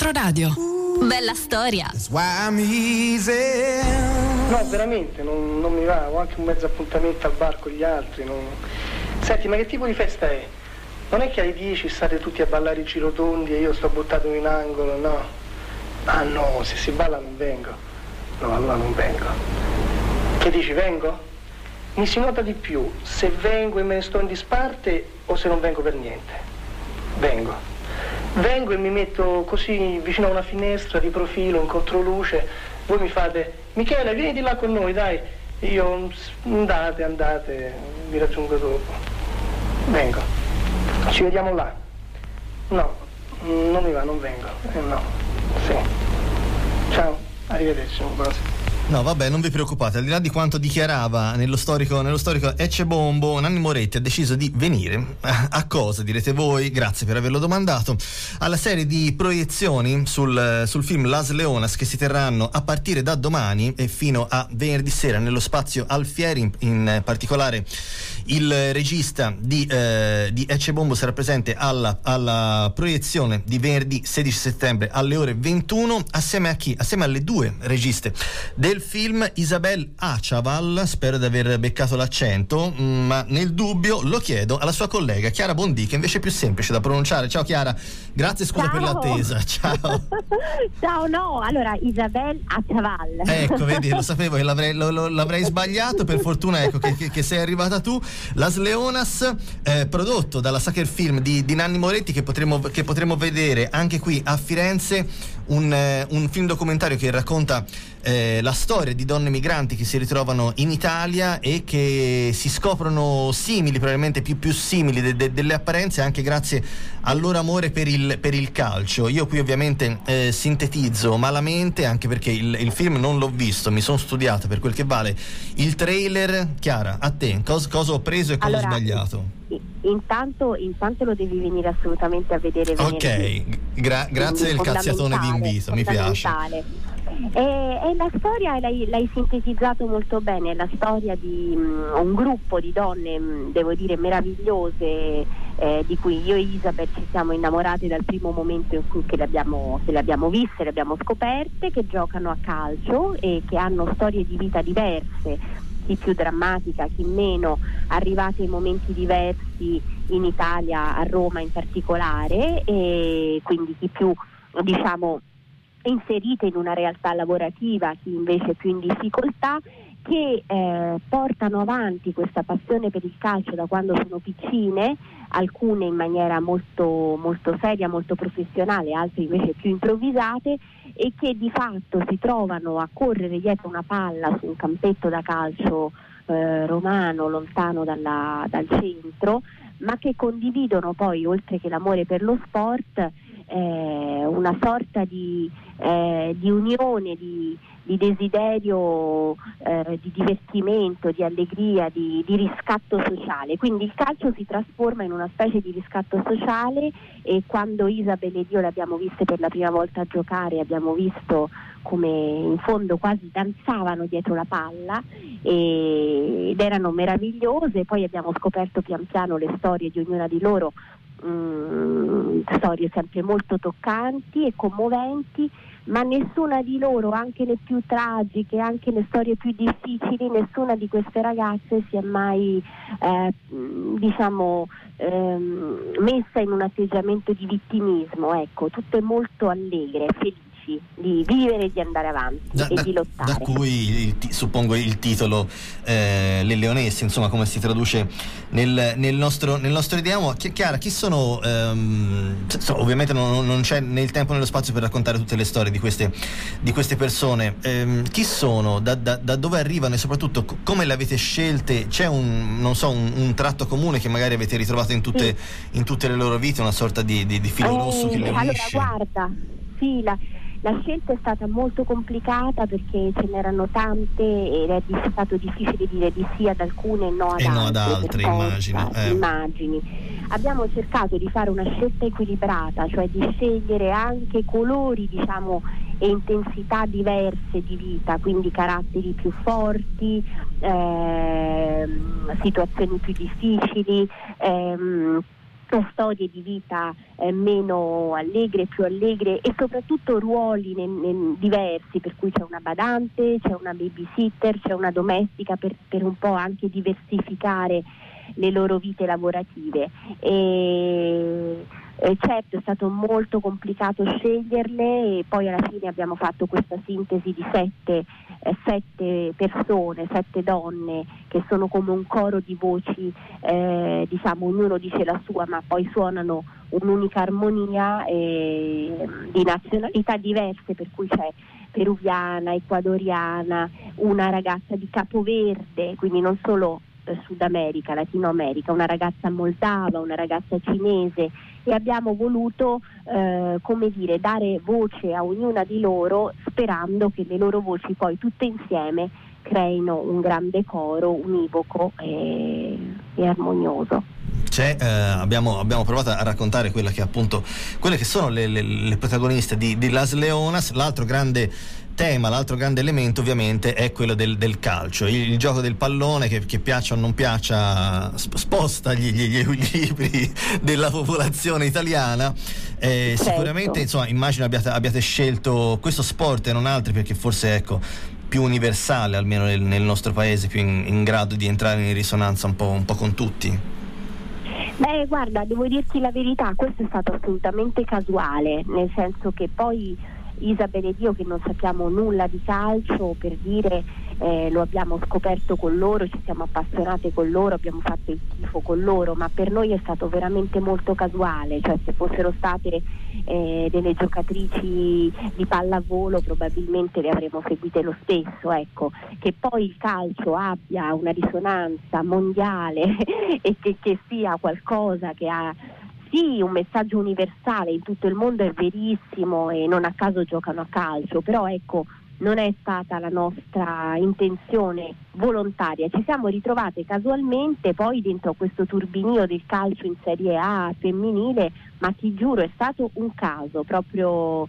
Controradio. Bella storia. No, veramente, non, non mi va. Ho anche un mezzo appuntamento al bar con gli altri. non- Senti, ma che tipo di festa è? Non è che alle 10 state tutti a ballare i girotondi e io sto buttato in angolo, no? Ah no, se si balla non vengo. No, allora non vengo. Che dici, vengo? Mi si nota di più se vengo e me ne sto in disparte o se non vengo per niente. Vengo. Vengo e mi metto così vicino a una finestra di profilo, in controluce. Voi mi fate, Michele, vieni di là con noi, dai. Io, andate, andate, vi raggiungo dopo. Vengo. Ci vediamo là. No, non mi va, non vengo. Eh no. Sì. Ciao, arrivederci, buonasera. No, vabbè, non vi preoccupate, al di là di quanto dichiarava nello storico, nello storico Ecce Bombo, Nanni Moretti ha deciso di venire. A cosa, direte voi? Grazie per averlo domandato. Alla serie di proiezioni sul, sul film Las Leonas che si terranno a partire da domani e fino a venerdì sera nello spazio Alfieri, in, in particolare il regista di, eh, di Ecce Bombo sarà presente alla, alla proiezione di venerdì 16 settembre alle ore 21 assieme a chi? Assieme alle due registe del film Isabel Achaval, spero di aver beccato l'accento, mm, ma nel dubbio lo chiedo alla sua collega Chiara Bondi che invece è più semplice da pronunciare. Ciao Chiara, grazie scusa per Ciao. l'attesa. Ciao. Ciao, no, allora Isabel a cavallo. Ecco, vedi, lo sapevo che l'avrei, lo- lo- l'avrei sbagliato, per fortuna ecco, che, che- che sei arrivata tu. Las Leonas, eh, prodotto dalla Sacher Film di, di Nanni Moretti, che potremo, che potremo vedere anche qui a Firenze, un, eh, un film documentario che racconta eh, la storia di donne migranti che si ritrovano in Italia e che si scoprono simili, probabilmente più, più simili de- de- delle apparenze, anche grazie al loro amore per il, per il calcio. Io qui ovviamente eh, sintetizzo malamente, anche perché il, il film non l'ho visto, mi sono studiato per quel che vale. Il trailer, Chiara, a te, cos- cosa ho preso e cosa Allora, ho sbagliato? Intanto, intanto lo devi venire assolutamente a vedere venerdì. Ok, gra- grazie del cazziatone di fondamentale, invito, mi piace. E, e la storia l'hai, l'hai sintetizzato molto bene, è la storia di mm, un gruppo di donne, mm, devo dire, meravigliose, eh, di cui io e Isabel ci siamo innamorate dal primo momento in cui che le abbiamo, che le abbiamo viste, le abbiamo scoperte, che giocano a calcio e che hanno storie di vita diverse, chi più drammatica, chi meno, arrivate in momenti diversi in Italia, a Roma in particolare, e quindi chi più diciamo inserite in una realtà lavorativa, chi invece più in difficoltà, che eh, portano avanti questa passione per il calcio da quando sono piccine, alcune in maniera molto, molto seria, molto professionale, altre invece più improvvisate e che di fatto si trovano a correre dietro una palla su un campetto da calcio eh, romano lontano dalla- dal centro, ma che condividono poi, oltre che l'amore per lo sport, eh, una sorta di, eh, di unione, di, di desiderio, eh, di divertimento, di allegria, di, di riscatto sociale. Quindi il calcio si trasforma in una specie di riscatto sociale e quando Isabel ed io le abbiamo viste per la prima volta giocare abbiamo visto come in fondo quasi danzavano dietro la palla e- ed erano meravigliose, poi abbiamo scoperto pian piano le storie di ognuna di loro mm, storie sempre molto toccanti e commoventi, ma nessuna di loro, anche le più tragiche, anche le storie più difficili, nessuna di queste ragazze si è mai eh, mh, diciamo ehm, messa in un atteggiamento di vittimismo, ecco, tutte molto allegre, felici di vivere e di andare avanti Da, e da- di lottare. da cui il suppongo il titolo eh, Le Leonesse, insomma, come si traduce nel, nel nostro, nel nostro idioma. Chi- Chiara, chi sono? ehm, so, ovviamente non, non c'è né il tempo né lo spazio per raccontare tutte le storie di queste, di queste persone. Ehm, chi sono? Da, da- da dove arrivano e soprattutto co- come le avete scelte? C'è un, non so, un, un tratto comune che magari avete ritrovato in tutte, in tutte le loro vite, una sorta di, di- di filo Eh, rosso che le allora unisce? guarda, sì, la, la scelta è stata molto complicata perché ce n'erano tante ed è stato difficile dire di sì ad alcune e no ad E altre. no ad altre, immagino, eh. immagini. Abbiamo cercato di fare una scelta equilibrata, cioè di scegliere anche colori, diciamo, e intensità diverse di vita, quindi caratteri più forti, ehm, situazioni più difficili. ehm, storie di vita eh, meno allegre, più allegre e soprattutto ruoli ne, ne diversi, per cui c'è una badante, c'è una babysitter, c'è una domestica per, per un po' anche diversificare le loro vite lavorative. E, eh, certo è stato molto complicato sceglierle e poi alla fine abbiamo fatto questa sintesi di sette, eh, sette persone, sette donne che sono come un coro di voci, eh, diciamo ognuno dice la sua ma poi suonano un'unica armonia eh, di nazionalità diverse per cui c'è peruviana, ecuadoriana, una ragazza di Capoverde, quindi non solo eh, Sud America, Latino America, una ragazza moldava, una ragazza cinese e abbiamo voluto eh, come dire, dare voce a ognuna di loro sperando che le loro voci poi tutte insieme creino un grande coro univoco e, e armonioso. Eh, abbiamo, abbiamo, provato a raccontare quella che appunto, quelle che sono le, le, le protagoniste di, di Las Leonas, l'altro grande tema, l'altro grande elemento ovviamente è quello del, del calcio, il, il, gioco del pallone che, che, piaccia o non piaccia sposta gli, gli, gli equilibri della popolazione italiana. Eh, certo. Sicuramente insomma, immagino abbiate, abbiate, scelto questo sport e non altri perché forse ecco più universale almeno nel, nel nostro paese, più in, in, grado di entrare in risonanza un po', un po' con tutti. Beh, guarda, devo dirti la verità, questo è stato assolutamente casuale, nel senso che poi Isabel ed io che non sappiamo nulla di calcio per dire eh, lo abbiamo scoperto con loro, ci siamo appassionate con loro, abbiamo fatto il tifo con loro, ma per noi è stato veramente molto casuale, cioè se fossero state eh, delle giocatrici di pallavolo probabilmente le avremmo seguite lo stesso, ecco, che poi il calcio abbia una risonanza mondiale e che, che sia qualcosa che ha sì, un messaggio universale in tutto il mondo è verissimo e non a caso giocano a calcio, però ecco, non è stata la nostra intenzione volontaria, ci siamo ritrovate casualmente poi dentro questo turbinio del calcio in Serie A femminile, ma ti giuro è stato un caso proprio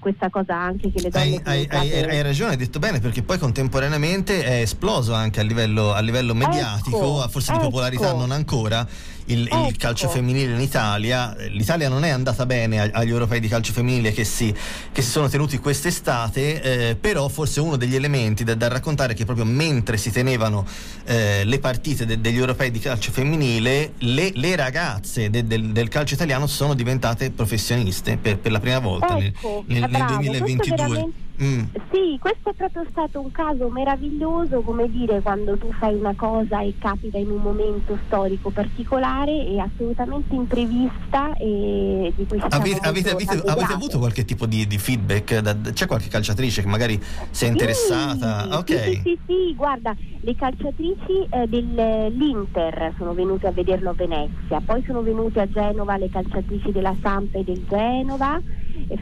questa cosa anche che le donne hai, hai, hai, hai, ragione, hai detto bene perché poi contemporaneamente è esploso anche a livello, a livello mediatico, ecco, forse ecco. di popolarità non ancora il, ecco. il, calcio femminile in Italia. L'Italia non è andata bene agli europei di calcio femminile che si, che si sono tenuti quest'estate, eh, però forse uno degli elementi da, da, raccontare è che proprio mentre si tenevano eh, le partite de, degli europei di calcio femminile, le, le ragazze de, del, del, calcio italiano sono diventate professioniste per, per la prima volta ecco, nel, nel, nel 2022. Mm. Sì, questo è proprio stato un caso meraviglioso, come dire, quando tu fai una cosa e capita in un momento storico particolare e assolutamente imprevista e di cui avete, avete, avete, avete avuto qualche tipo di, di feedback? Da, c'è qualche calciatrice che magari si è interessata? Sì, ok. Sì, sì, sì, guarda, le calciatrici eh, dell'Inter sono venute a vederlo a Venezia, poi sono venute a Genova le calciatrici della Sampa e del Genova,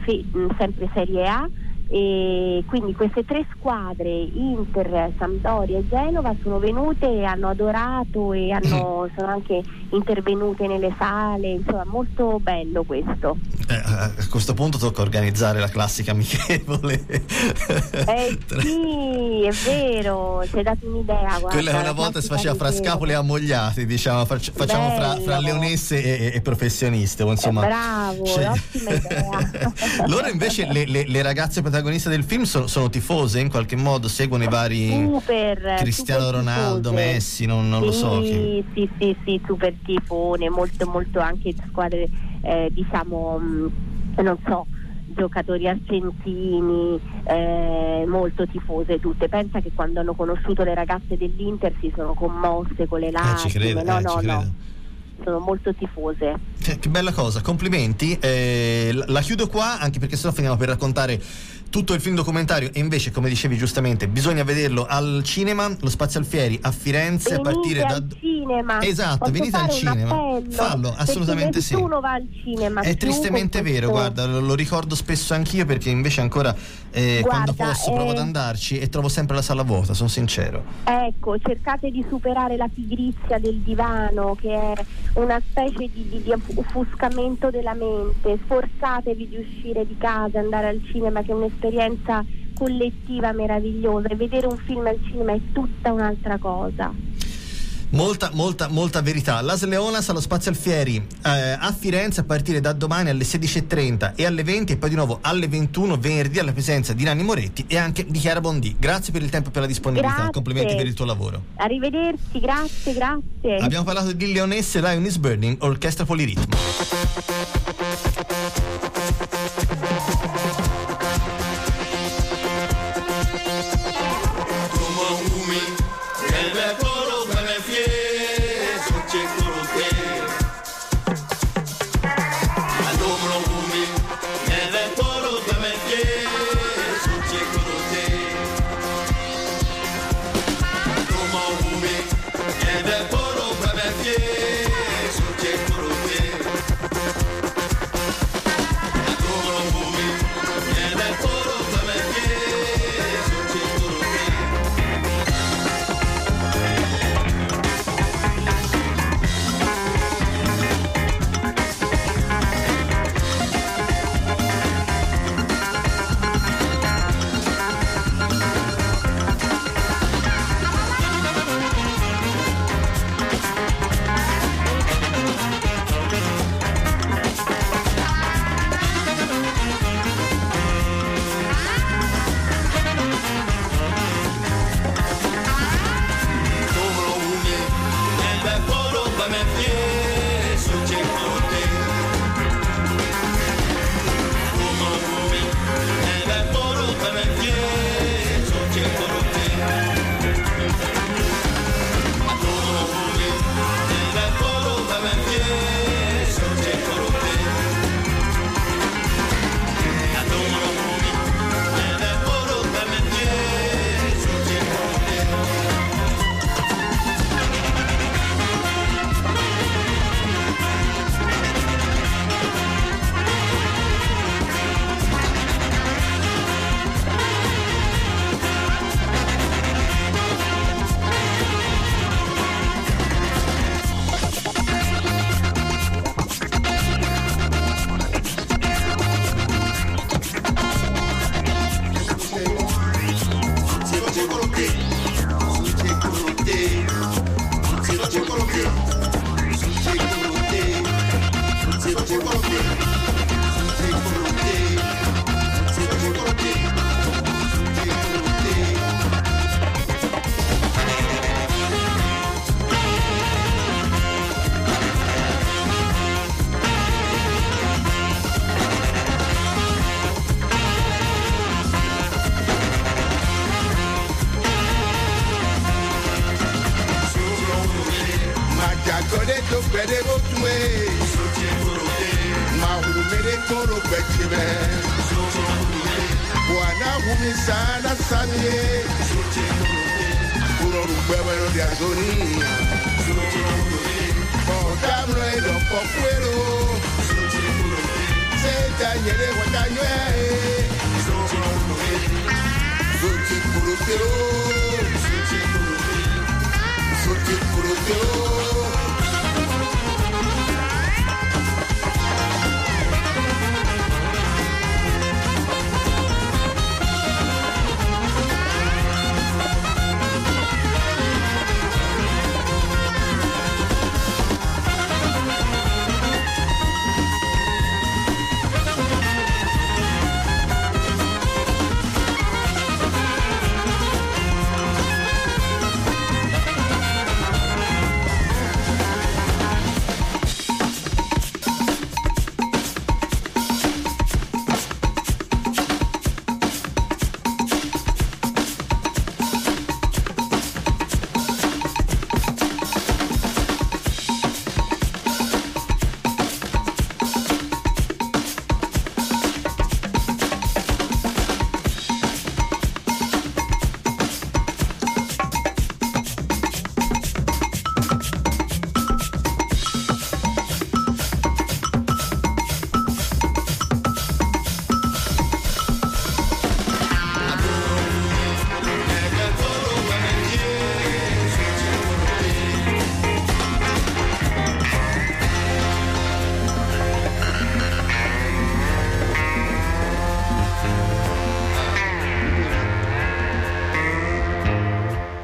fe, sempre Serie A e quindi queste tre squadre, Inter, Sampdoria e Genova, sono venute e hanno adorato e hanno, sono anche intervenute nelle sale, insomma molto bello questo. Eh, a questo punto tocca organizzare la classica amichevole. Eh sì, è vero, ci hai dato un'idea. Guarda, Quella una volta si faceva fra scapole ammogliate, diciamo, facciamo fra, fra, leonesse e, e professioniste. Insomma, eh, bravo, cioè... ottima idea. Loro invece le, le, le ragazze protagoniste del film sono, sono, tifose in qualche modo, seguono i vari super, Cristiano super Ronaldo, tifose. Messi, non, non sì, lo so. Chi... Sì, sì, sì, super tifone, molto, molto anche squadre, eh, diciamo, non so giocatori argentini, eh, molto tifose tutte. Pensa che quando hanno conosciuto le ragazze dell'Inter si sono commosse con le lacrime. Eh, ci credo, no, eh, no, no. Sono molto tifose. Che, che bella cosa, complimenti. Eh, la, la chiudo qua anche perché sennò finiamo per raccontare tutto il film documentario e invece come dicevi giustamente bisogna vederlo al cinema lo Spazio Alfieri a Firenze venite a partire al da cinema. esatto Posso venite al cinema appello? fallo assolutamente sì nessuno va al cinema è tristemente vero guarda lo, lo ricordo spesso anch'io perché invece ancora eh, Guarda, quando posso eh, provo ad andarci e trovo sempre la sala vuota sono sincero Ecco, cercate di superare la pigrizia del divano che è una specie di, di- di offuscamento della mente, sforzatevi di uscire di casa, andare al cinema che è un'esperienza collettiva meravigliosa e vedere un film al cinema è tutta un'altra cosa. Molta, molta, molta verità. Las Leonas allo Spazio Alfieri eh, a Firenze a partire da domani alle 16.30 e alle 20 e poi di nuovo alle 21 venerdì alla presenza di Nanni Moretti e anche di Chiara Bondi. Grazie per il tempo e per la disponibilità. Grazie. Complimenti per il tuo lavoro. Arrivederci, grazie, grazie. Abbiamo parlato di Leonesse Lion is Burning, orchestra poliritmo. baby. Wanavumi sana samie kulolugbɛbɛ lodi azoni ɔdamlɔ edɔkɔkuelo setanyele wɔtanyɔɛ soti kuloteo soti kuloteo.